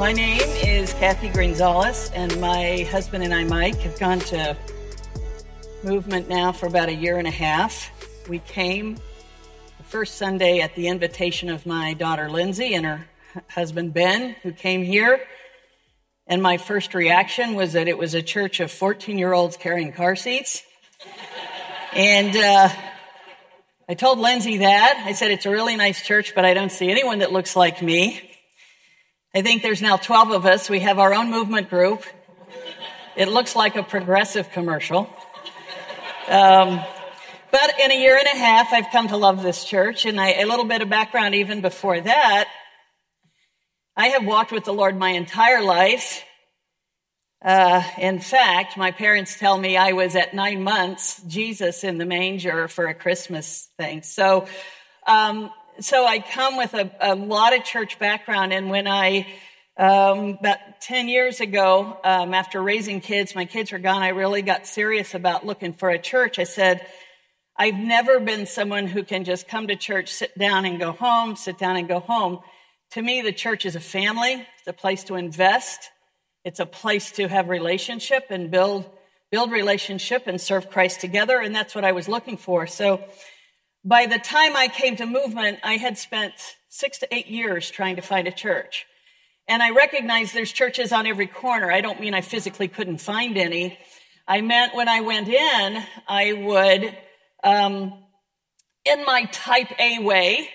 My name is Kathy Gonzalez, and my husband and I, Mike, have gone to movement now for about a year and a half. We came the first Sunday at the invitation of my daughter Lindsay and her husband Ben, who came here. And my first reaction was that it was a church of 14 year olds carrying car seats. and uh, I told Lindsay that. I said, It's a really nice church, but I don't see anyone that looks like me. I think there's now 12 of us. We have our own movement group. It looks like a progressive commercial. Um, but in a year and a half, I've come to love this church. And I, a little bit of background even before that. I have walked with the Lord my entire life. Uh, in fact, my parents tell me I was at nine months Jesus in the manger for a Christmas thing. So, um, so I come with a, a, lot of church background. And when I, um, about 10 years ago, um, after raising kids, my kids were gone, I really got serious about looking for a church. I said, I've never been someone who can just come to church, sit down and go home, sit down and go home. To me, the church is a family. It's a place to invest. It's a place to have relationship and build, build relationship and serve Christ together. And that's what I was looking for. So, by the time I came to movement, I had spent six to eight years trying to find a church. And I recognized there's churches on every corner. I don't mean I physically couldn't find any. I meant when I went in, I would, um, in my type A way,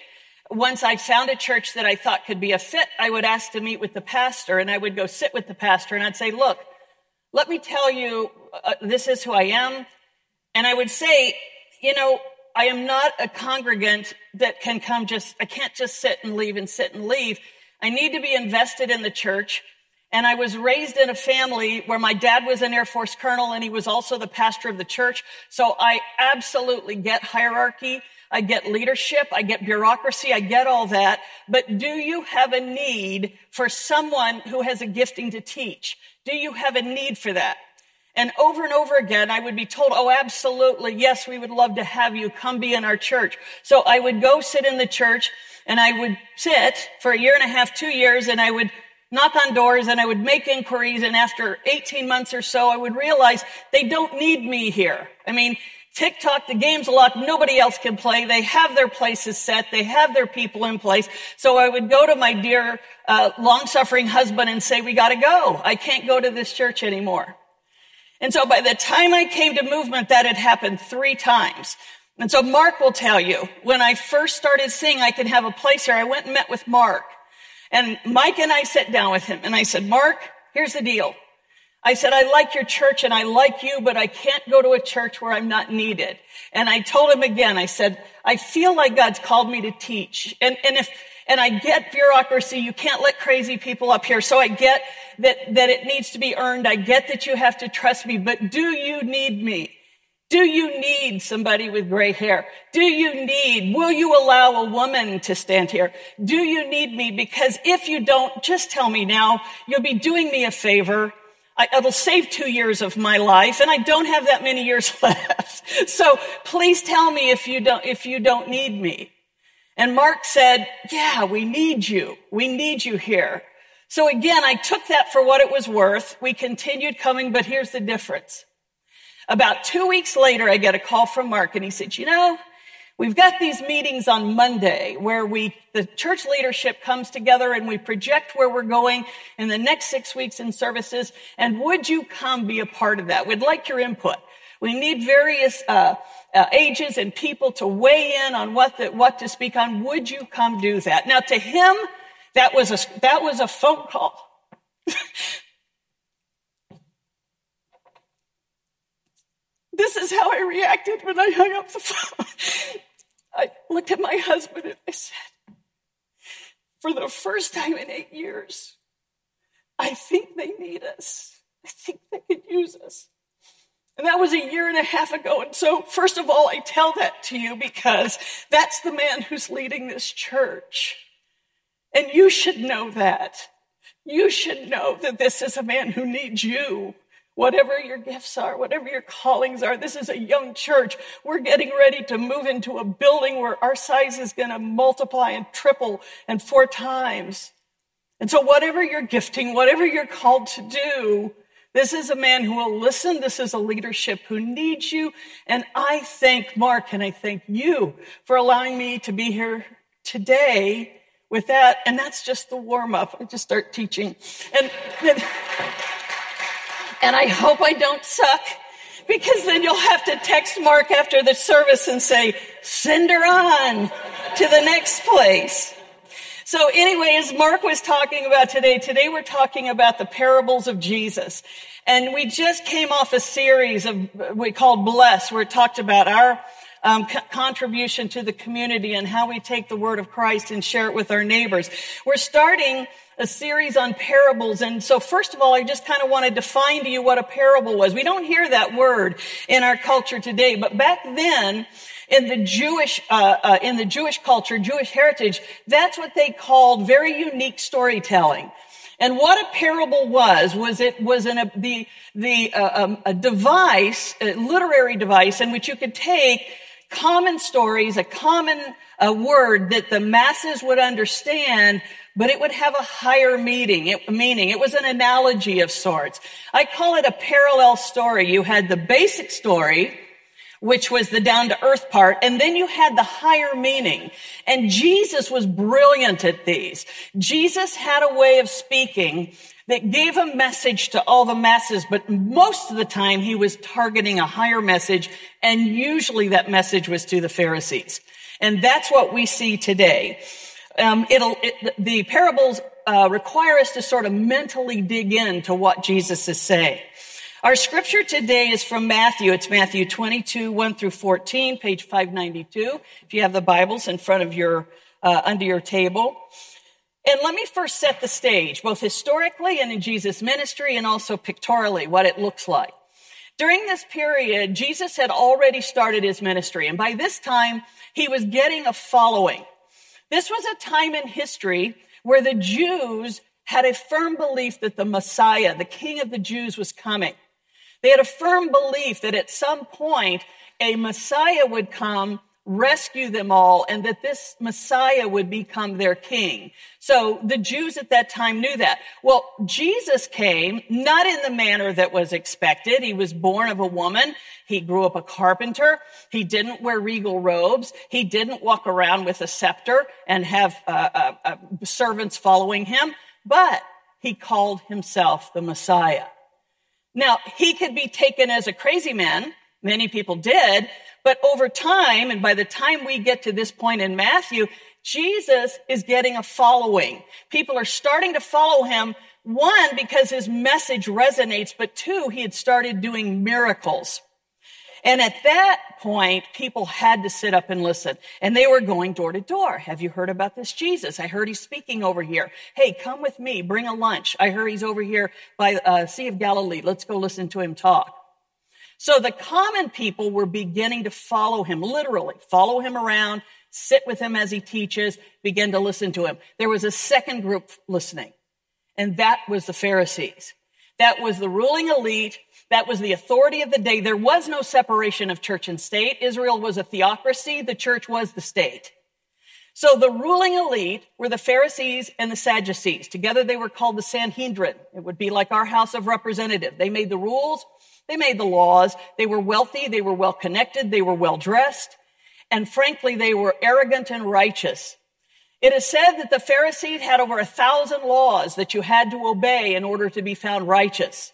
once I found a church that I thought could be a fit, I would ask to meet with the pastor and I would go sit with the pastor and I'd say, look, let me tell you, uh, this is who I am. And I would say, you know, I am not a congregant that can come just, I can't just sit and leave and sit and leave. I need to be invested in the church. And I was raised in a family where my dad was an Air Force colonel and he was also the pastor of the church. So I absolutely get hierarchy. I get leadership. I get bureaucracy. I get all that. But do you have a need for someone who has a gifting to teach? Do you have a need for that? And over and over again, I would be told, Oh, absolutely. Yes, we would love to have you come be in our church. So I would go sit in the church and I would sit for a year and a half, two years, and I would knock on doors and I would make inquiries. And after 18 months or so, I would realize they don't need me here. I mean, TikTok, the game's locked. Nobody else can play. They have their places set. They have their people in place. So I would go to my dear, uh, long-suffering husband and say, we gotta go. I can't go to this church anymore. And so by the time I came to movement, that had happened three times. And so Mark will tell you, when I first started seeing I could have a place here, I went and met with Mark. And Mike and I sat down with him and I said, Mark, here's the deal. I said, I like your church and I like you, but I can't go to a church where I'm not needed. And I told him again, I said, I feel like God's called me to teach. And, and if, and I get bureaucracy. You can't let crazy people up here. So I get that, that it needs to be earned. I get that you have to trust me, but do you need me? Do you need somebody with gray hair? Do you need, will you allow a woman to stand here? Do you need me? Because if you don't, just tell me now. You'll be doing me a favor. I, it'll save two years of my life and I don't have that many years left. So please tell me if you don't, if you don't need me. And Mark said, yeah, we need you. We need you here. So again, I took that for what it was worth. We continued coming, but here's the difference. About two weeks later, I get a call from Mark and he said, you know, we've got these meetings on Monday where we, the church leadership comes together and we project where we're going in the next six weeks in services. And would you come be a part of that? We'd like your input. We need various uh, uh, ages and people to weigh in on what the, what to speak on. Would you come do that? Now, to him, that was a that was a phone call. This is how I reacted when I hung up the phone. I looked at my husband and I said, for the first time in eight years, I think they need us. I think they could use us. And that was a year and a half ago. And so, first of all, I tell that to you because that's the man who's leading this church. And you should know that. You should know that this is a man who needs you. Whatever your gifts are, whatever your callings are, this is a young church. We're getting ready to move into a building where our size is going to multiply and triple and four times. And so whatever you're gifting, whatever you're called to do, this is a man who will listen. This is a leadership who needs you. And I thank Mark and I thank you for allowing me to be here today with that. And that's just the warm up. I just start teaching. And, and, and I hope I don't suck because then you'll have to text Mark after the service and say, send her on to the next place. So anyway, as Mark was talking about today, today we're talking about the parables of Jesus. And we just came off a series of, we called Bless, where it talked about our um, co- contribution to the community and how we take the word of Christ and share it with our neighbors. We're starting a series on parables. And so first of all, I just kind of want to define to you what a parable was. We don't hear that word in our culture today, but back then, in the Jewish, uh, uh, in the Jewish culture, Jewish heritage, that's what they called very unique storytelling. And what a parable was, was it was an, a, the, the, uh, um, a device, a literary device in which you could take common stories, a common a word that the masses would understand, but it would have a higher meaning. It, meaning it was an analogy of sorts. I call it a parallel story. You had the basic story, which was the down to earth part, and then you had the higher meaning. And Jesus was brilliant at these. Jesus had a way of speaking that gave a message to all the masses, but most of the time he was targeting a higher message, and usually that message was to the Pharisees. And that's what we see today. Um, it'll, it, the parables uh, require us to sort of mentally dig into what Jesus is saying. Our scripture today is from Matthew. It's Matthew 22, 1 through 14, page 592. If you have the Bibles in front of your, uh, under your table. And let me first set the stage, both historically and in Jesus' ministry and also pictorially, what it looks like. During this period, Jesus had already started his ministry, and by this time, he was getting a following. This was a time in history where the Jews had a firm belief that the Messiah, the King of the Jews, was coming. They had a firm belief that at some point a Messiah would come rescue them all and that this Messiah would become their king. So the Jews at that time knew that. Well, Jesus came not in the manner that was expected. He was born of a woman. He grew up a carpenter. He didn't wear regal robes. He didn't walk around with a scepter and have uh, uh, uh, servants following him, but he called himself the Messiah. Now, he could be taken as a crazy man. Many people did, but over time, and by the time we get to this point in Matthew, Jesus is getting a following. People are starting to follow him. One, because his message resonates, but two, he had started doing miracles. And at that point, people had to sit up and listen. And they were going door to door. Have you heard about this Jesus? I heard he's speaking over here. Hey, come with me. Bring a lunch. I heard he's over here by uh, Sea of Galilee. Let's go listen to him talk. So the common people were beginning to follow him, literally follow him around, sit with him as he teaches, begin to listen to him. There was a second group listening, and that was the Pharisees. That was the ruling elite. That was the authority of the day. There was no separation of church and state. Israel was a theocracy. The church was the state. So the ruling elite were the Pharisees and the Sadducees. Together they were called the Sanhedrin. It would be like our House of Representatives. They made the rules. They made the laws. They were wealthy. They were well connected. They were well dressed. And frankly, they were arrogant and righteous. It is said that the Pharisees had over a thousand laws that you had to obey in order to be found righteous.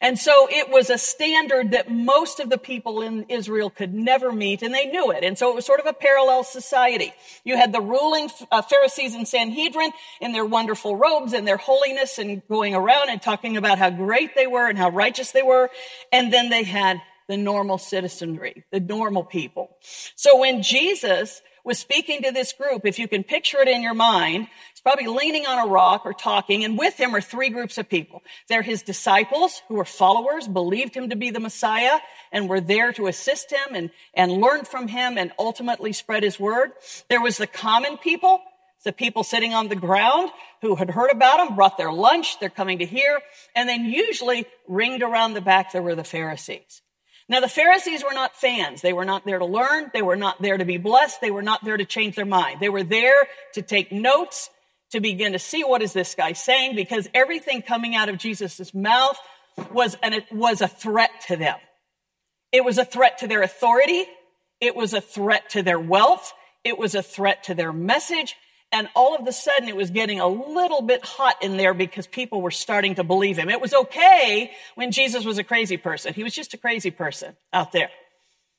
And so it was a standard that most of the people in Israel could never meet, and they knew it. And so it was sort of a parallel society. You had the ruling uh, Pharisees and Sanhedrin in their wonderful robes and their holiness and going around and talking about how great they were and how righteous they were. And then they had the normal citizenry, the normal people. So when Jesus was speaking to this group, if you can picture it in your mind, he's probably leaning on a rock or talking, and with him are three groups of people. They're his disciples who were followers, believed him to be the Messiah, and were there to assist him and, and learn from him and ultimately spread his word. There was the common people, the people sitting on the ground who had heard about him, brought their lunch, they're coming to hear, and then usually ringed around the back there were the Pharisees. Now, the Pharisees were not fans. They were not there to learn. They were not there to be blessed. They were not there to change their mind. They were there to take notes, to begin to see what is this guy saying, because everything coming out of Jesus' mouth was, it was a threat to them. It was a threat to their authority. It was a threat to their wealth. It was a threat to their message. And all of a sudden it was getting a little bit hot in there because people were starting to believe him. It was okay when Jesus was a crazy person. He was just a crazy person out there.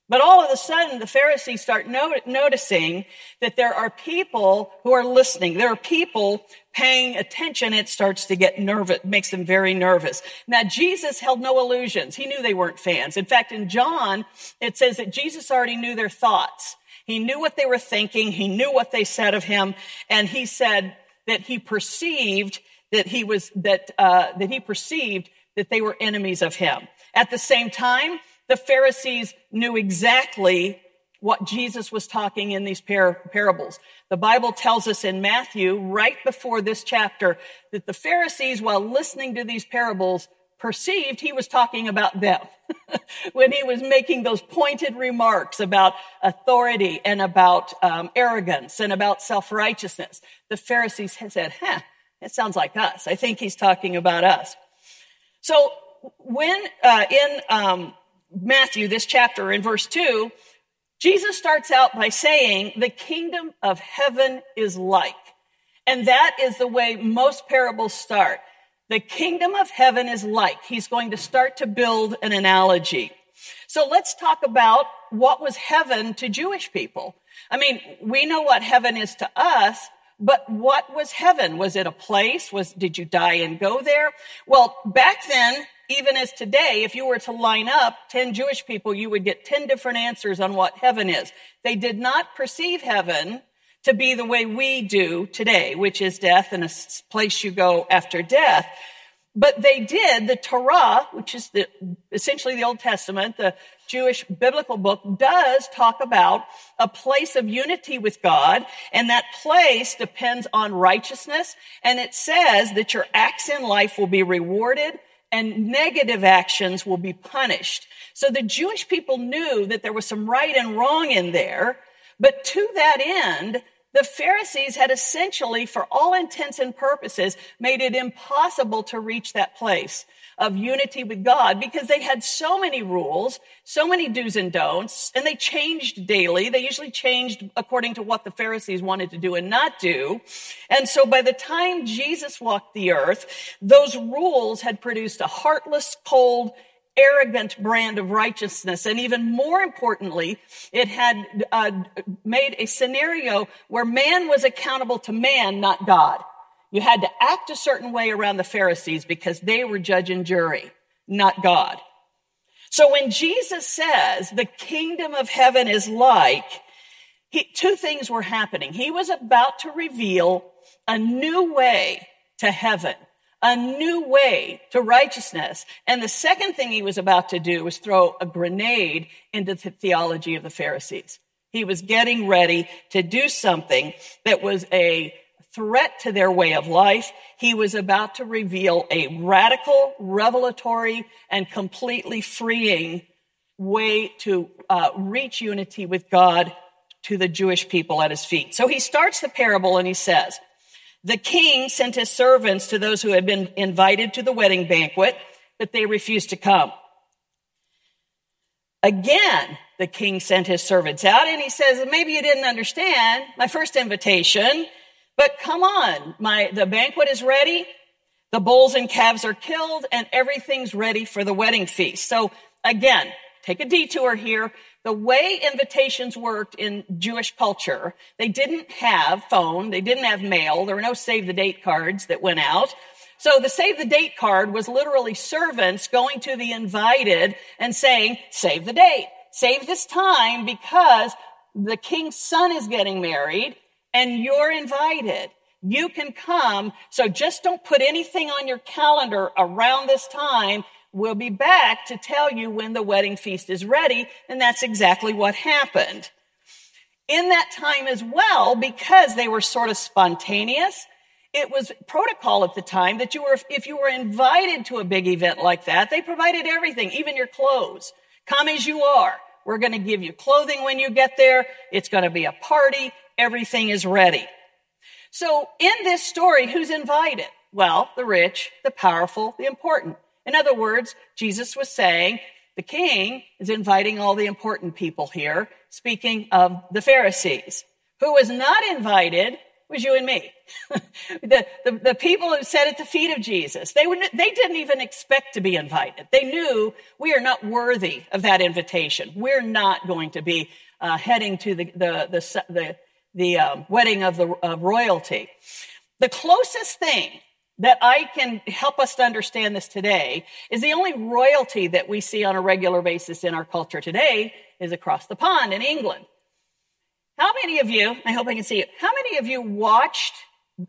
But all of a sudden, the Pharisees start not- noticing that there are people who are listening. There are people paying attention. It starts to get nervous, makes them very nervous. Now, Jesus held no illusions. He knew they weren't fans. In fact, in John, it says that Jesus already knew their thoughts. He knew what they were thinking. He knew what they said of him. And he said that he perceived that he was, that, uh, that he perceived that they were enemies of him. At the same time, the Pharisees knew exactly what Jesus was talking in these par- parables. The Bible tells us in Matthew, right before this chapter, that the Pharisees, while listening to these parables, perceived he was talking about them. When he was making those pointed remarks about authority and about um, arrogance and about self-righteousness the pharisees said huh it sounds like us. I think he's talking about us. So when uh, in um, matthew this chapter in verse 2 jesus starts out by saying the kingdom of heaven is like and that is the way most parables start the kingdom of heaven is like. He's going to start to build an analogy. So let's talk about what was heaven to Jewish people. I mean, we know what heaven is to us, but what was heaven? Was it a place? Was, did you die and go there? Well, back then, even as today, if you were to line up 10 Jewish people, you would get 10 different answers on what heaven is. They did not perceive heaven to be the way we do today, which is death and a place you go after death. But they did, the Torah, which is the, essentially the Old Testament, the Jewish biblical book, does talk about a place of unity with God, and that place depends on righteousness, and it says that your acts in life will be rewarded and negative actions will be punished. So the Jewish people knew that there was some right and wrong in there, but to that end, the Pharisees had essentially, for all intents and purposes, made it impossible to reach that place of unity with God because they had so many rules, so many do's and don'ts, and they changed daily. They usually changed according to what the Pharisees wanted to do and not do. And so by the time Jesus walked the earth, those rules had produced a heartless, cold, arrogant brand of righteousness. And even more importantly, it had uh, made a scenario where man was accountable to man, not God. You had to act a certain way around the Pharisees because they were judge and jury, not God. So when Jesus says the kingdom of heaven is like, he, two things were happening. He was about to reveal a new way to heaven a new way to righteousness. And the second thing he was about to do was throw a grenade into the theology of the Pharisees. He was getting ready to do something that was a threat to their way of life. He was about to reveal a radical, revelatory, and completely freeing way to uh, reach unity with God to the Jewish people at his feet. So he starts the parable and he says, the king sent his servants to those who had been invited to the wedding banquet, but they refused to come. Again, the king sent his servants out and he says, maybe you didn't understand my first invitation, but come on, my, the banquet is ready. The bulls and calves are killed and everything's ready for the wedding feast. So again, take a detour here. The way invitations worked in Jewish culture, they didn't have phone, they didn't have mail, there were no save the date cards that went out. So the save the date card was literally servants going to the invited and saying, save the date, save this time because the king's son is getting married and you're invited. You can come. So just don't put anything on your calendar around this time We'll be back to tell you when the wedding feast is ready. And that's exactly what happened. In that time as well, because they were sort of spontaneous, it was protocol at the time that you were, if you were invited to a big event like that, they provided everything, even your clothes. Come as you are. We're going to give you clothing when you get there. It's going to be a party. Everything is ready. So in this story, who's invited? Well, the rich, the powerful, the important. In other words, Jesus was saying, the king is inviting all the important people here, speaking of the Pharisees. Who was not invited was you and me. the, the, the, people who sat at the feet of Jesus, they, they didn't even expect to be invited. They knew we are not worthy of that invitation. We're not going to be uh, heading to the, the, the, the, the uh, wedding of the of royalty. The closest thing that I can help us to understand this today is the only royalty that we see on a regular basis in our culture today is across the pond in England. How many of you, I hope I can see you, how many of you watched,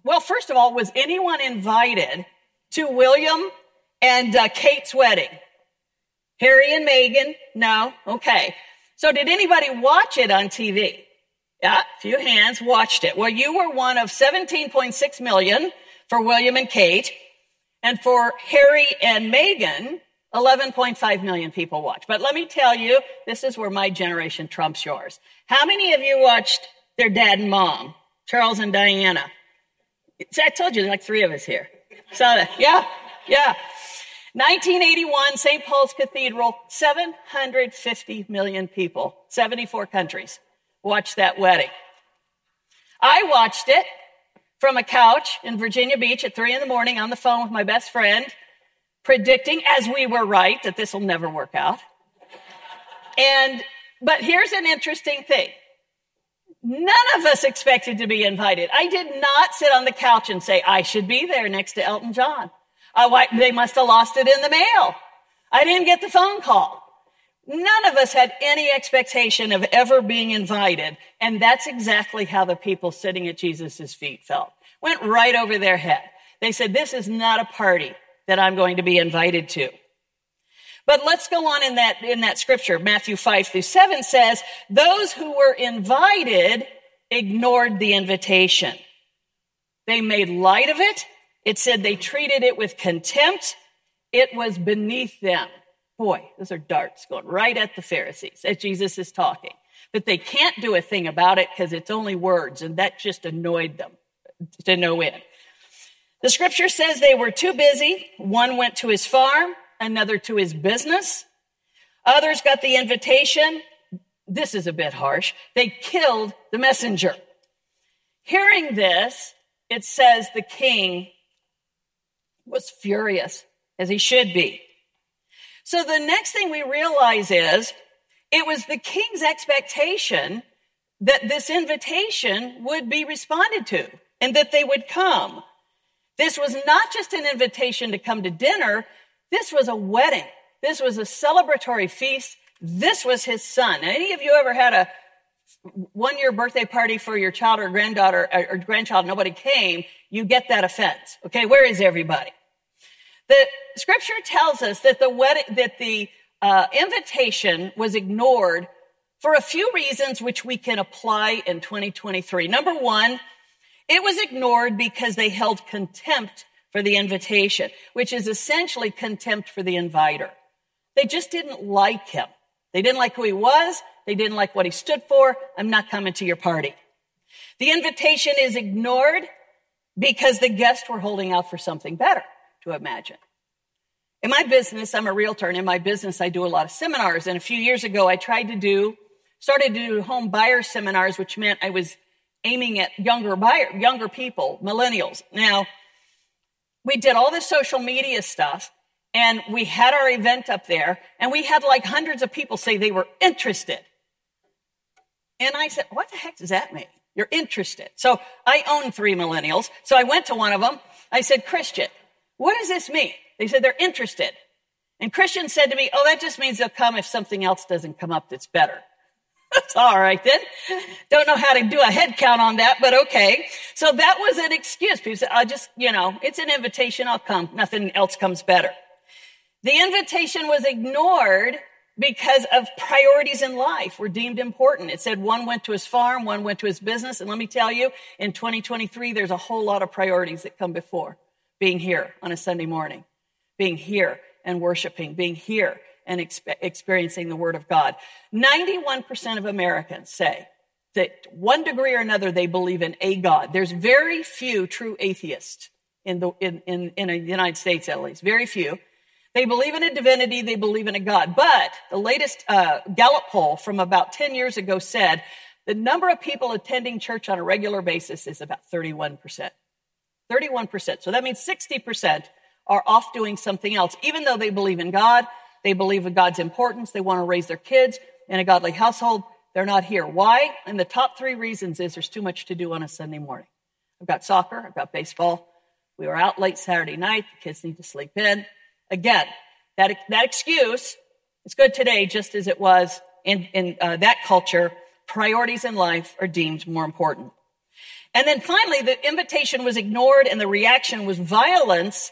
well, first of all, was anyone invited to William and uh, Kate's wedding? Harry and Meghan? No? Okay. So did anybody watch it on TV? Yeah, a few hands watched it. Well, you were one of 17.6 million for William and Kate. And for Harry and Meghan, 11.5 million people watch. But let me tell you, this is where my generation trumps yours. How many of you watched their dad and mom, Charles and Diana? See, I told you, there's like three of us here. That. Yeah, yeah. 1981, St. Paul's Cathedral, 750 million people, 74 countries watched that wedding. I watched it from a couch in Virginia Beach at three in the morning on the phone with my best friend, predicting, as we were right, that this will never work out. And, but here's an interesting thing. None of us expected to be invited. I did not sit on the couch and say, I should be there next to Elton John. Uh, they must have lost it in the mail. I didn't get the phone call. None of us had any expectation of ever being invited. And that's exactly how the people sitting at Jesus' feet felt. Went right over their head. They said, this is not a party that I'm going to be invited to. But let's go on in that, in that scripture. Matthew 5 through 7 says, those who were invited ignored the invitation. They made light of it. It said they treated it with contempt. It was beneath them. Boy, those are darts going right at the Pharisees as Jesus is talking. But they can't do a thing about it because it's only words, and that just annoyed them to no end. The scripture says they were too busy. One went to his farm, another to his business. Others got the invitation. This is a bit harsh. They killed the messenger. Hearing this, it says the king was furious, as he should be. So the next thing we realize is it was the king's expectation that this invitation would be responded to and that they would come. This was not just an invitation to come to dinner. This was a wedding. This was a celebratory feast. This was his son. Any of you ever had a one year birthday party for your child or granddaughter or grandchild? Nobody came. You get that offense. Okay. Where is everybody? The scripture tells us that the wedding, that the uh, invitation was ignored for a few reasons which we can apply in 2023. Number one, it was ignored because they held contempt for the invitation, which is essentially contempt for the inviter. They just didn't like him. They didn't like who he was. They didn't like what he stood for. I'm not coming to your party. The invitation is ignored because the guests were holding out for something better to imagine. In my business, I'm a realtor, and in my business, I do a lot of seminars. And a few years ago, I tried to do, started to do home buyer seminars, which meant I was aiming at younger buyer, younger people, millennials. Now, we did all this social media stuff, and we had our event up there, and we had like hundreds of people say they were interested. And I said, what the heck does that mean? You're interested. So I own three millennials. So I went to one of them. I said, Christian, what does this mean? They said they're interested. And Christian said to me, oh, that just means they'll come if something else doesn't come up that's better. That's all right then. Don't know how to do a head count on that, but okay. So that was an excuse. People said, I just, you know, it's an invitation. I'll come. Nothing else comes better. The invitation was ignored because of priorities in life were deemed important. It said one went to his farm, one went to his business. And let me tell you, in 2023, there's a whole lot of priorities that come before being here on a Sunday morning, being here and worshiping, being here and exp- experiencing the Word of God. 91% of Americans say that one degree or another they believe in a God. There's very few true atheists in the, in, in, in the United States at least, very few. They believe in a divinity, they believe in a God. But the latest uh, Gallup poll from about 10 years ago said the number of people attending church on a regular basis is about 31%. 31%. So that means 60% are off doing something else, even though they believe in God, they believe in God's importance, they want to raise their kids in a godly household. They're not here. Why? And the top three reasons is there's too much to do on a Sunday morning. I've got soccer, I've got baseball. We were out late Saturday night. The kids need to sleep in. Again, that, that excuse is good today, just as it was in, in uh, that culture. Priorities in life are deemed more important. And then finally, the invitation was ignored and the reaction was violence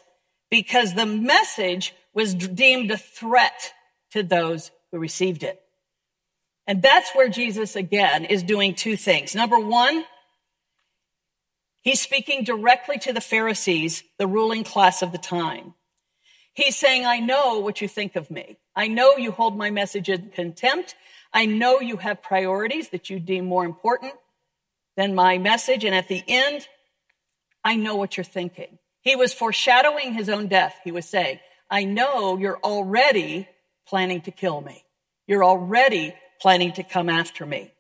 because the message was deemed a threat to those who received it. And that's where Jesus again is doing two things. Number one, he's speaking directly to the Pharisees, the ruling class of the time. He's saying, I know what you think of me. I know you hold my message in contempt. I know you have priorities that you deem more important than my message. And at the end, I know what you're thinking. He was foreshadowing his own death. He was saying, I know you're already planning to kill me. You're already planning to come after me.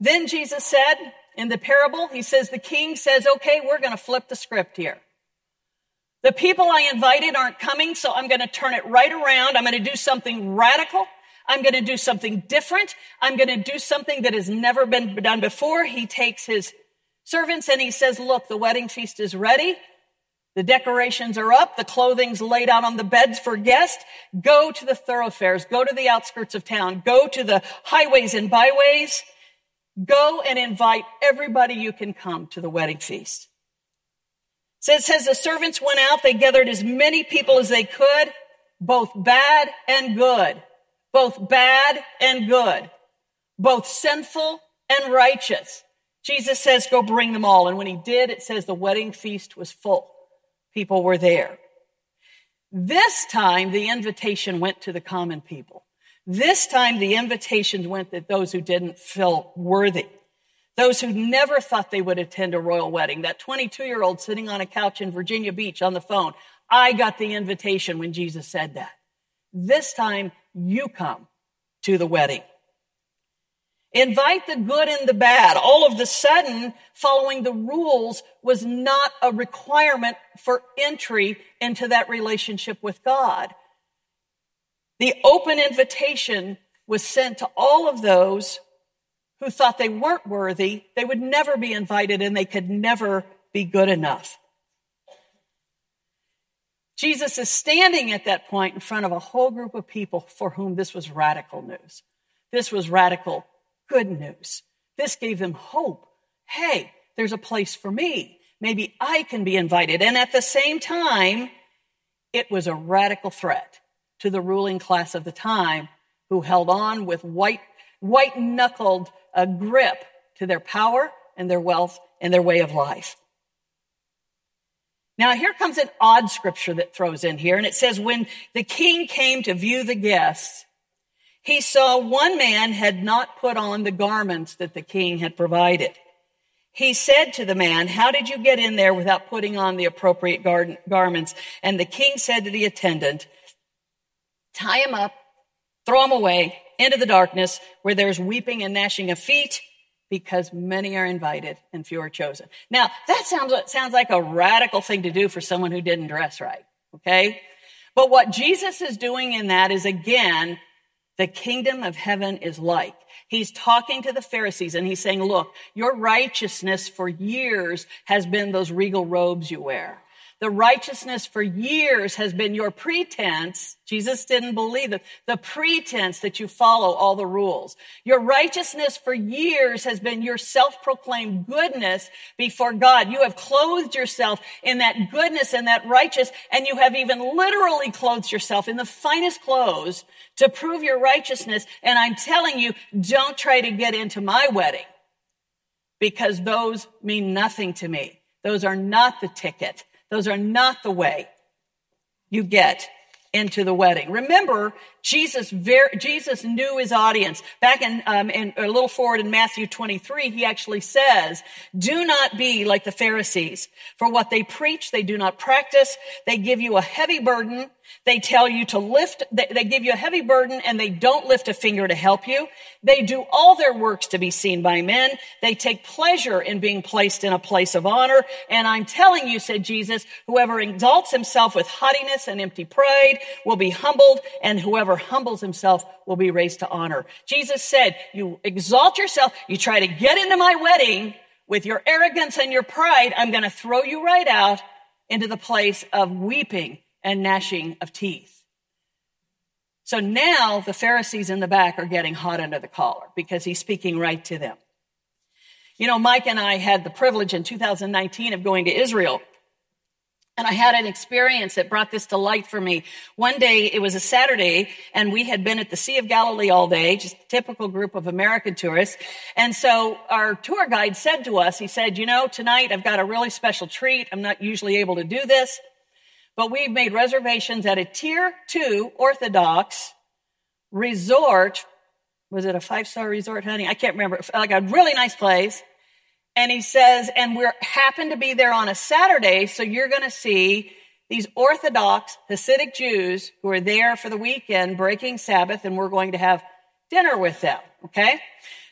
Then Jesus said, in the parable, he says, the king says, okay, we're going to flip the script here. The people I invited aren't coming, so I'm going to turn it right around. I'm going to do something radical. I'm going to do something different. I'm going to do something that has never been done before. He takes his servants and he says, look, the wedding feast is ready. The decorations are up. The clothing's laid out on the beds for guests. Go to the thoroughfares. Go to the outskirts of town. Go to the highways and byways. Go and invite everybody you can come to the wedding feast. So it says the servants went out, they gathered as many people as they could, both bad and good, both bad and good, both sinful and righteous. Jesus says, go bring them all. And when he did, it says the wedding feast was full. People were there. This time, the invitation went to the common people. This time the invitations went to those who didn't feel worthy. Those who never thought they would attend a royal wedding. That 22 year old sitting on a couch in Virginia Beach on the phone. I got the invitation when Jesus said that. This time you come to the wedding. Invite the good and the bad. All of the sudden, following the rules was not a requirement for entry into that relationship with God. The open invitation was sent to all of those who thought they weren't worthy, they would never be invited, and they could never be good enough. Jesus is standing at that point in front of a whole group of people for whom this was radical news. This was radical good news. This gave them hope. Hey, there's a place for me. Maybe I can be invited. And at the same time, it was a radical threat to the ruling class of the time who held on with white, white knuckled uh, grip to their power and their wealth and their way of life. Now, here comes an odd scripture that throws in here, and it says, When the king came to view the guests, he saw one man had not put on the garments that the king had provided. He said to the man, How did you get in there without putting on the appropriate gar- garments? And the king said to the attendant, tie him up, throw him away into the darkness where there's weeping and gnashing of feet because many are invited and few are chosen. Now, that sounds, sounds like a radical thing to do for someone who didn't dress right. Okay. But what Jesus is doing in that is again, the kingdom of heaven is like. He's talking to the Pharisees and he's saying, look, your righteousness for years has been those regal robes you wear. The righteousness for years has been your pretense. Jesus didn't believe it. The pretense that you follow all the rules. Your righteousness for years has been your self-proclaimed goodness before God. You have clothed yourself in that goodness and that righteous, and you have even literally clothed yourself in the finest clothes to prove your righteousness. And I'm telling you, don't try to get into my wedding because those mean nothing to me. Those are not the ticket. Those are not the way you get into the wedding. Remember, Jesus Jesus knew his audience. Back in, um, in a little forward in Matthew 23, he actually says, "Do not be like the Pharisees, for what they preach they do not practice. They give you a heavy burden." They tell you to lift, they, give you a heavy burden and they don't lift a finger to help you. They do all their works to be seen by men. They take pleasure in being placed in a place of honor. And I'm telling you, said Jesus, whoever exalts himself with haughtiness and empty pride will be humbled and whoever humbles himself will be raised to honor. Jesus said, you exalt yourself, you try to get into my wedding with your arrogance and your pride, I'm going to throw you right out into the place of weeping and gnashing of teeth. So now the Pharisees in the back are getting hot under the collar because he's speaking right to them. You know, Mike and I had the privilege in 2019 of going to Israel. And I had an experience that brought this to light for me. One day, it was a Saturday, and we had been at the Sea of Galilee all day, just a typical group of American tourists. And so our tour guide said to us, he said, you know, tonight I've got a really special treat. I'm not usually able to do this but we've made reservations at a tier two Orthodox resort. Was it a five star resort, honey? I can't remember. Like a really nice place. And he says, and we happen to be there on a Saturday, so you're going to see these Orthodox Hasidic Jews who are there for the weekend breaking Sabbath, and we're going to have dinner with them. Okay?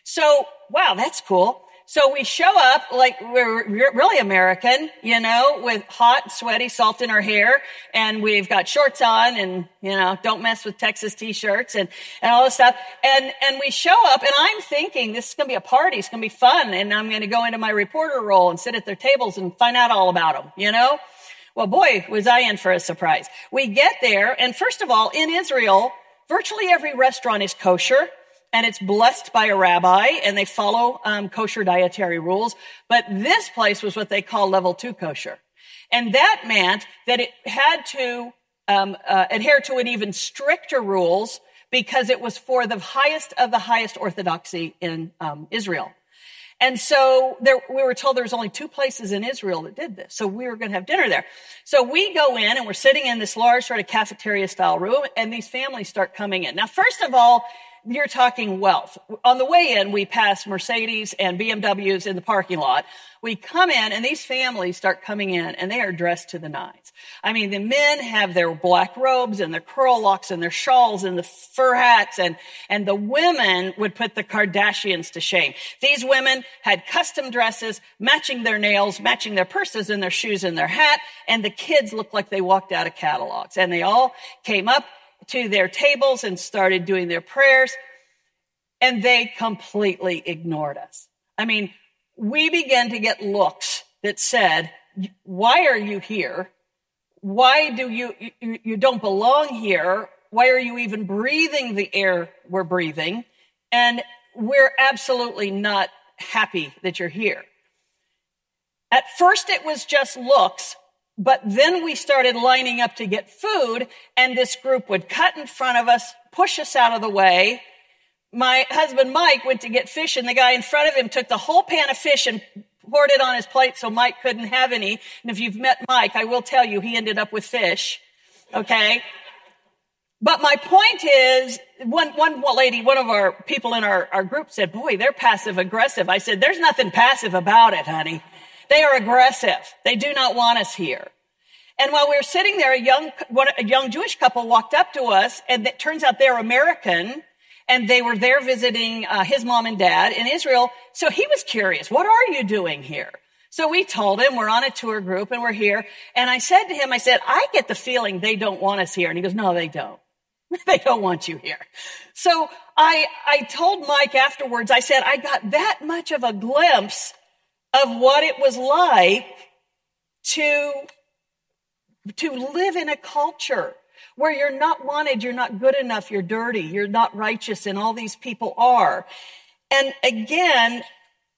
So, wow, that's cool. So we show up like we're really American, you know, with hot, sweaty, salt in our hair, and we've got shorts on, and you know, don't mess with Texas t-shirts and and all this stuff. And and we show up, and I'm thinking this is going to be a party, it's going to be fun, and I'm going to go into my reporter role and sit at their tables and find out all about them, you know. Well, boy, was I in for a surprise. We get there, and first of all, in Israel, virtually every restaurant is kosher and it's blessed by a rabbi and they follow um, kosher dietary rules. But this place was what they call level two kosher. And that meant that it had to um, uh, adhere to an even stricter rules because it was for the highest of the highest orthodoxy in um, Israel. And so there, we were told there was only two places in Israel that did this. So we were going to have dinner there. So we go in and we're sitting in this large sort of cafeteria style room and these families start coming in. Now, first of all, you're talking wealth. On the way in, we pass Mercedes and BMWs in the parking lot. We come in and these families start coming in and they are dressed to the nines. I mean, the men have their black robes and their curl locks and their shawls and the fur hats and, and the women would put the Kardashians to shame. These women had custom dresses, matching their nails, matching their purses and their shoes and their hat. And the kids looked like they walked out of catalogs and they all came up to their tables and started doing their prayers. And they completely ignored us. I mean, we began to get looks that said, why are you here? Why do you, you, you don't belong here? Why are you even breathing the air we're breathing? And we're absolutely not happy that you're here. At first, it was just looks, but then we started lining up to get food and this group would cut in front of us, push us out of the way. My husband Mike went to get fish and the guy in front of him took the whole pan of fish and poured it on his plate so Mike couldn't have any. And if you've met Mike, I will tell you he ended up with fish. Okay. But my point is, one, one lady, one of our people in our, our group said, boy, they're passive aggressive. I said, there's nothing passive about it, honey. They are aggressive. They do not want us here. And while we were sitting there, a young, a young Jewish couple walked up to us, and it turns out they're American, and they were there visiting uh, his mom and dad in Israel. So he was curious, what are you doing here? So we told him we're on a tour group and we're here. And I said to him, I said, I get the feeling they don't want us here. And he goes, no, they don't. they don't want you here. So I, I told Mike afterwards, I said, I got that much of a glimpse of what it was like to, to live in a culture where you're not wanted, you're not good enough, you're dirty, you're not righteous, and all these people are. And again,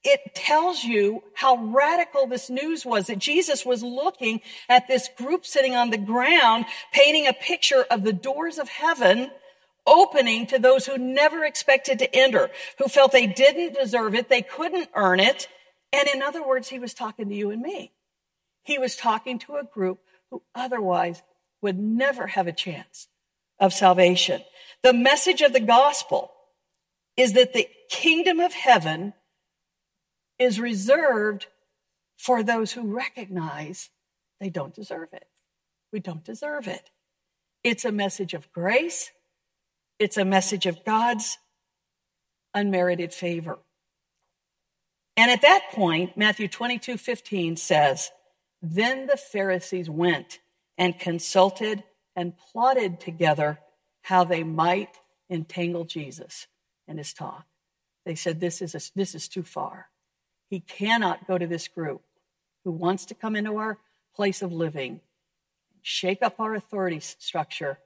it tells you how radical this news was that Jesus was looking at this group sitting on the ground, painting a picture of the doors of heaven opening to those who never expected to enter, who felt they didn't deserve it, they couldn't earn it. And in other words, he was talking to you and me. He was talking to a group who otherwise would never have a chance of salvation. The message of the gospel is that the kingdom of heaven is reserved for those who recognize they don't deserve it. We don't deserve it. It's a message of grace. It's a message of God's unmerited favor. And at that point, Matthew 22 15 says, Then the Pharisees went and consulted and plotted together how they might entangle Jesus in his talk. They said, This is, a, this is too far. He cannot go to this group who wants to come into our place of living, shake up our authority structure.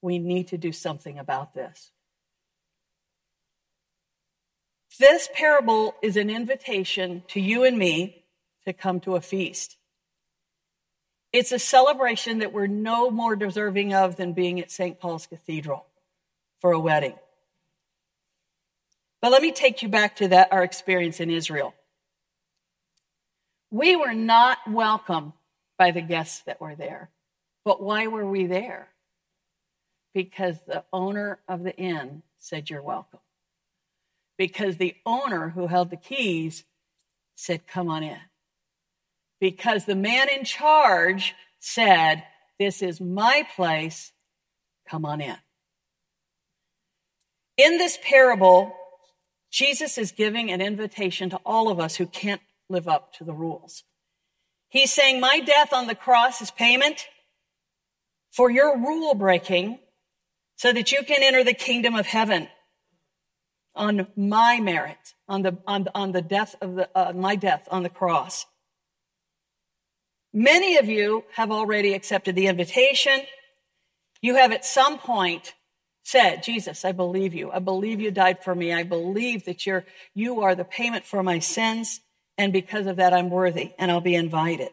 We need to do something about this. This parable is an invitation to you and me to come to a feast. It's a celebration that we're no more deserving of than being at St. Paul's Cathedral for a wedding. But let me take you back to that our experience in Israel. We were not welcome by the guests that were there. But why were we there? Because the owner of the inn said, You're welcome. Because the owner who held the keys said, Come on in. Because the man in charge said, This is my place, come on in. In this parable, Jesus is giving an invitation to all of us who can't live up to the rules. He's saying, My death on the cross is payment for your rule breaking so that you can enter the kingdom of heaven on my merit, on the, on, on the death of the, uh, my death on the cross. Many of you have already accepted the invitation. You have at some point said, Jesus, I believe you. I believe you died for me. I believe that you're, you are the payment for my sins. And because of that, I'm worthy and I'll be invited.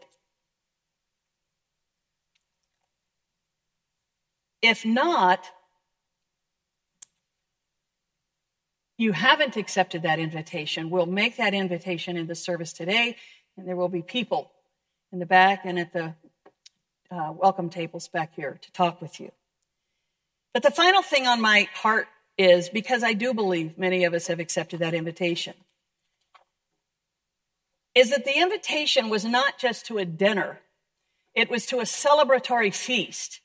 If not, you haven't accepted that invitation, we'll make that invitation in the service today, and there will be people in the back and at the uh, welcome tables back here to talk with you. But the final thing on my heart is because I do believe many of us have accepted that invitation is that the invitation was not just to a dinner, it was to a celebratory feast.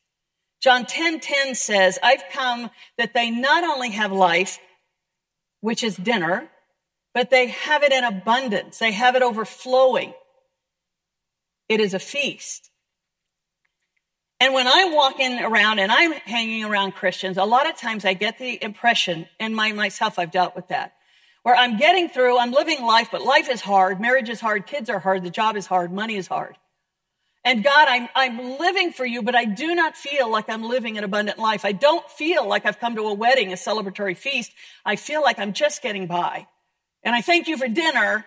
John 10:10 10, 10 says, "I've come that they not only have life, which is dinner, but they have it in abundance. They have it overflowing. It is a feast." And when I'm walking around and I'm hanging around Christians, a lot of times I get the impression, and my, myself, I've dealt with that, where I'm getting through, I'm living life, but life is hard, marriage is hard, kids are hard, the job is hard, money is hard. And God, I'm, I'm living for you, but I do not feel like I'm living an abundant life. I don't feel like I've come to a wedding, a celebratory feast. I feel like I'm just getting by. And I thank you for dinner,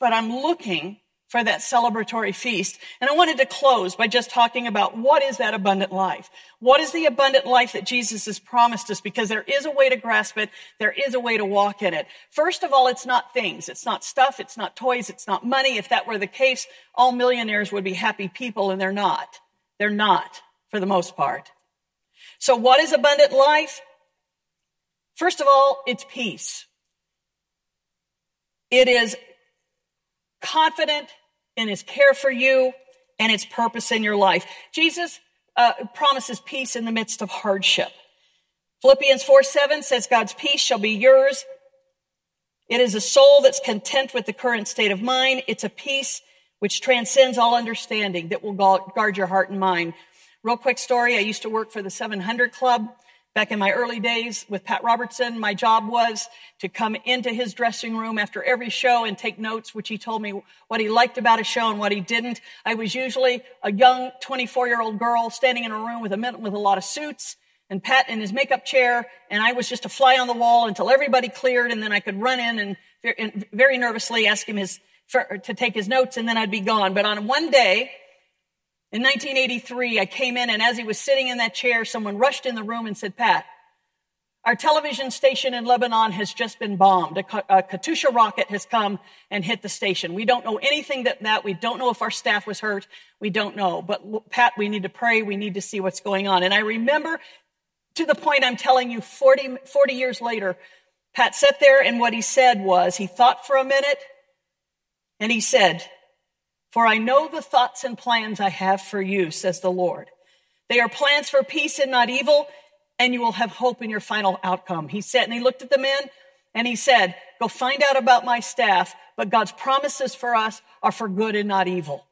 but I'm looking for that celebratory feast. And I wanted to close by just talking about what is that abundant life? What is the abundant life that Jesus has promised us? Because there is a way to grasp it. There is a way to walk in it. First of all, it's not things. It's not stuff. It's not toys. It's not money. If that were the case, all millionaires would be happy people and they're not. They're not for the most part. So what is abundant life? First of all, it's peace. It is confident in his care for you and its purpose in your life. Jesus uh, promises peace in the midst of hardship. Philippians 4 7 says, God's peace shall be yours. It is a soul that's content with the current state of mind. It's a peace which transcends all understanding that will guard your heart and mind. Real quick story. I used to work for the 700 Club. Back in my early days with Pat Robertson, my job was to come into his dressing room after every show and take notes, which he told me what he liked about a show and what he didn't. I was usually a young 24 year old girl standing in a room with a, with a lot of suits and Pat in his makeup chair, and I was just a fly on the wall until everybody cleared, and then I could run in and, and very nervously ask him his, for, to take his notes, and then I'd be gone. But on one day, in 1983, I came in and as he was sitting in that chair, someone rushed in the room and said, Pat, our television station in Lebanon has just been bombed. A, Katyusha rocket has come and hit the station. We don't know anything that, that. We don't know if our staff was hurt. We don't know. But Pat, we need to pray. We need to see what's going on. And I remember to the point I'm telling you 40, 40 years later, Pat sat there and what he said was, he thought for a minute and he said, for I know the thoughts and plans I have for you, says the Lord. They are plans for peace and not evil, and you will have hope in your final outcome. He said, and he looked at the men and he said, Go find out about my staff, but God's promises for us are for good and not evil.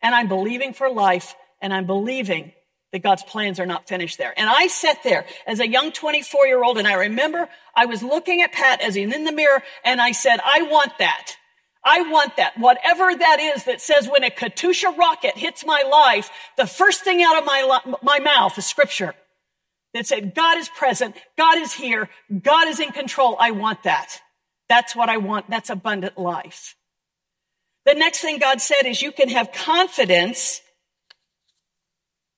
And I'm believing for life, and I'm believing that God's plans are not finished there. And I sat there as a young 24 year old, and I remember I was looking at Pat as he's in the mirror, and I said, I want that. I want that. Whatever that is that says when a Katyusha rocket hits my life, the first thing out of my, my mouth is scripture that said, God is present. God is here. God is in control. I want that. That's what I want. That's abundant life. The next thing God said is you can have confidence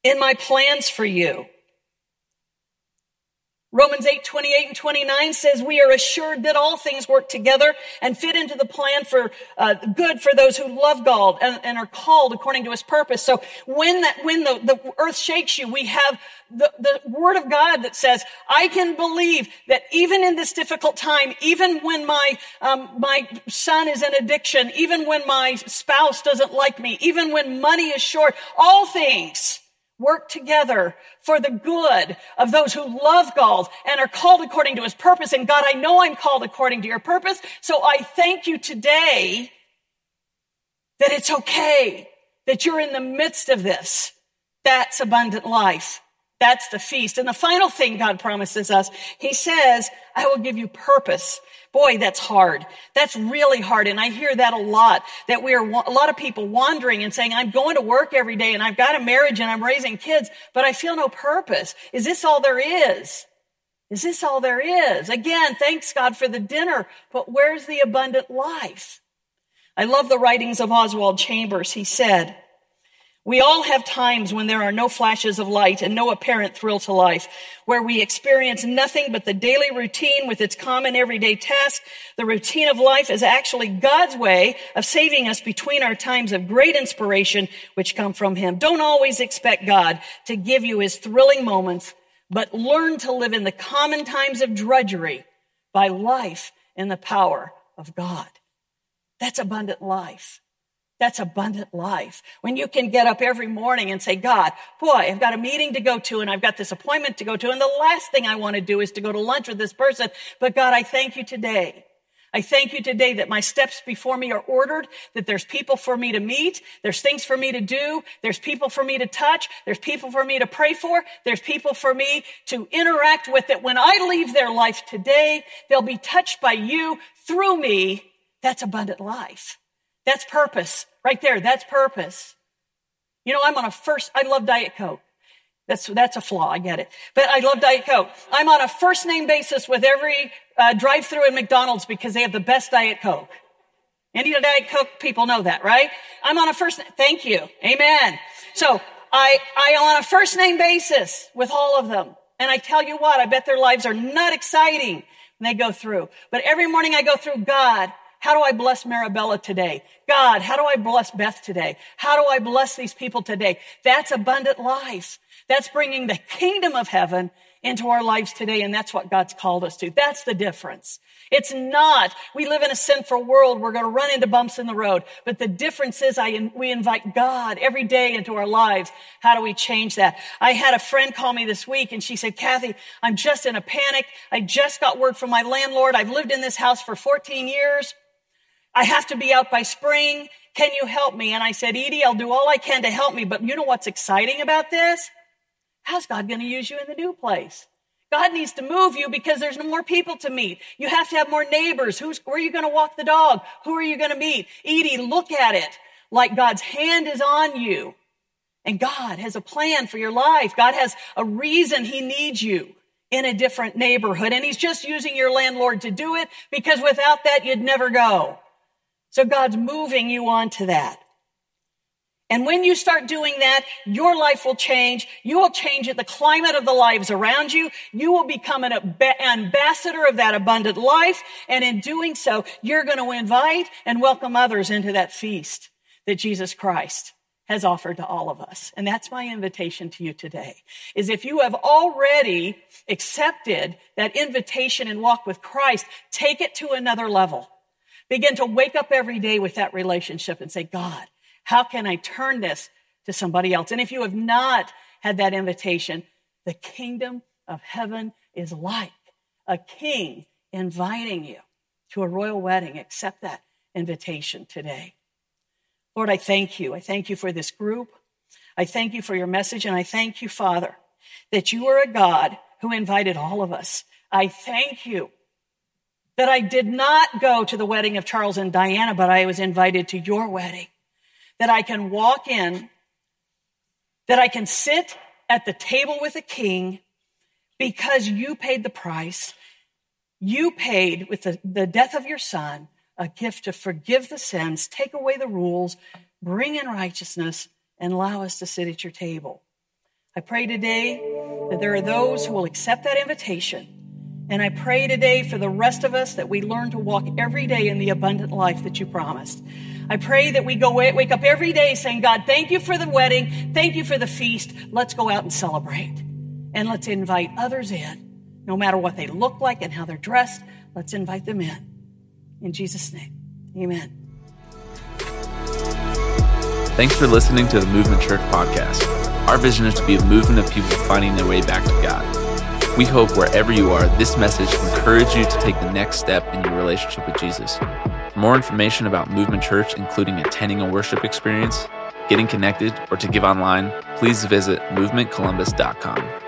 in my plans for you. Romans 8, 28 and 29 says, we are assured that all things work together and fit into the plan for uh, good for those who love God and, and, are called according to his purpose. So when that, when the, the earth shakes you, we have the, the word of God that says, I can believe that even in this difficult time, even when my, um, my son is in addiction, even when my spouse doesn't like me, even when money is short, all things work together for the good of those who love God and are called according to his purpose. And God, I know I'm called according to your purpose. So I thank you today that it's okay that you're in the midst of this. That's abundant life. That's the feast. And the final thing God promises us, He says, I will give you purpose. Boy, that's hard. That's really hard. And I hear that a lot, that we are a lot of people wandering and saying, I'm going to work every day and I've got a marriage and I'm raising kids, but I feel no purpose. Is this all there is? Is this all there is? Again, thanks God for the dinner, but where's the abundant life? I love the writings of Oswald Chambers. He said, we all have times when there are no flashes of light and no apparent thrill to life, where we experience nothing but the daily routine with its common everyday tasks. The routine of life is actually God's way of saving us between our times of great inspiration, which come from Him. Don't always expect God to give you His thrilling moments, but learn to live in the common times of drudgery by life in the power of God. That's abundant life. That's abundant life. When you can get up every morning and say, God, boy, I've got a meeting to go to and I've got this appointment to go to. And the last thing I want to do is to go to lunch with this person. But God, I thank you today. I thank you today that my steps before me are ordered, that there's people for me to meet, there's things for me to do, there's people for me to touch, there's people for me to pray for, there's people for me to interact with that when I leave their life today, they'll be touched by you through me. That's abundant life. That's purpose right there. That's purpose. You know, I'm on a first, I love Diet Coke. That's, that's a flaw. I get it. But I love Diet Coke. I'm on a first name basis with every uh, drive through in McDonald's because they have the best Diet Coke. Any Diet Coke people know that, right? I'm on a first, thank you. Amen. So I, I on a first name basis with all of them. And I tell you what, I bet their lives are not exciting when they go through. But every morning I go through, God, how do I bless Marabella today? God, how do I bless Beth today? How do I bless these people today? That's abundant life. That's bringing the kingdom of heaven into our lives today. And that's what God's called us to. That's the difference. It's not, we live in a sinful world. We're going to run into bumps in the road. But the difference is I, we invite God every day into our lives. How do we change that? I had a friend call me this week and she said, Kathy, I'm just in a panic. I just got word from my landlord. I've lived in this house for 14 years. I have to be out by spring. Can you help me? And I said, Edie, I'll do all I can to help me. But you know what's exciting about this? How's God going to use you in the new place? God needs to move you because there's no more people to meet. You have to have more neighbors. Who's, where are you going to walk the dog? Who are you going to meet? Edie, look at it like God's hand is on you. And God has a plan for your life. God has a reason He needs you in a different neighborhood. And He's just using your landlord to do it because without that, you'd never go. So God's moving you on to that. And when you start doing that, your life will change. You will change it, the climate of the lives around you. You will become an ambassador of that abundant life. And in doing so, you're going to invite and welcome others into that feast that Jesus Christ has offered to all of us. And that's my invitation to you today is if you have already accepted that invitation and walk with Christ, take it to another level. Begin to wake up every day with that relationship and say, God, how can I turn this to somebody else? And if you have not had that invitation, the kingdom of heaven is like a king inviting you to a royal wedding. Accept that invitation today. Lord, I thank you. I thank you for this group. I thank you for your message. And I thank you, Father, that you are a God who invited all of us. I thank you that I did not go to the wedding of Charles and Diana, but I was invited to your wedding that I can walk in, that I can sit at the table with a king because you paid the price. You paid with the, the death of your son a gift to forgive the sins, take away the rules, bring in righteousness, and allow us to sit at your table. I pray today that there are those who will accept that invitation. And I pray today for the rest of us that we learn to walk every day in the abundant life that you promised. I pray that we go wake up every day saying, God, thank you for the wedding. Thank you for the feast. Let's go out and celebrate. And let's invite others in, no matter what they look like and how they're dressed. Let's invite them in. In Jesus' name, amen. Thanks for listening to the Movement Church podcast. Our vision is to be a movement of people finding their way back to God. We hope wherever you are, this message encourage you to take the next step in your relationship with Jesus. For more information about Movement Church, including attending a worship experience, getting connected, or to give online, please visit movementcolumbus.com.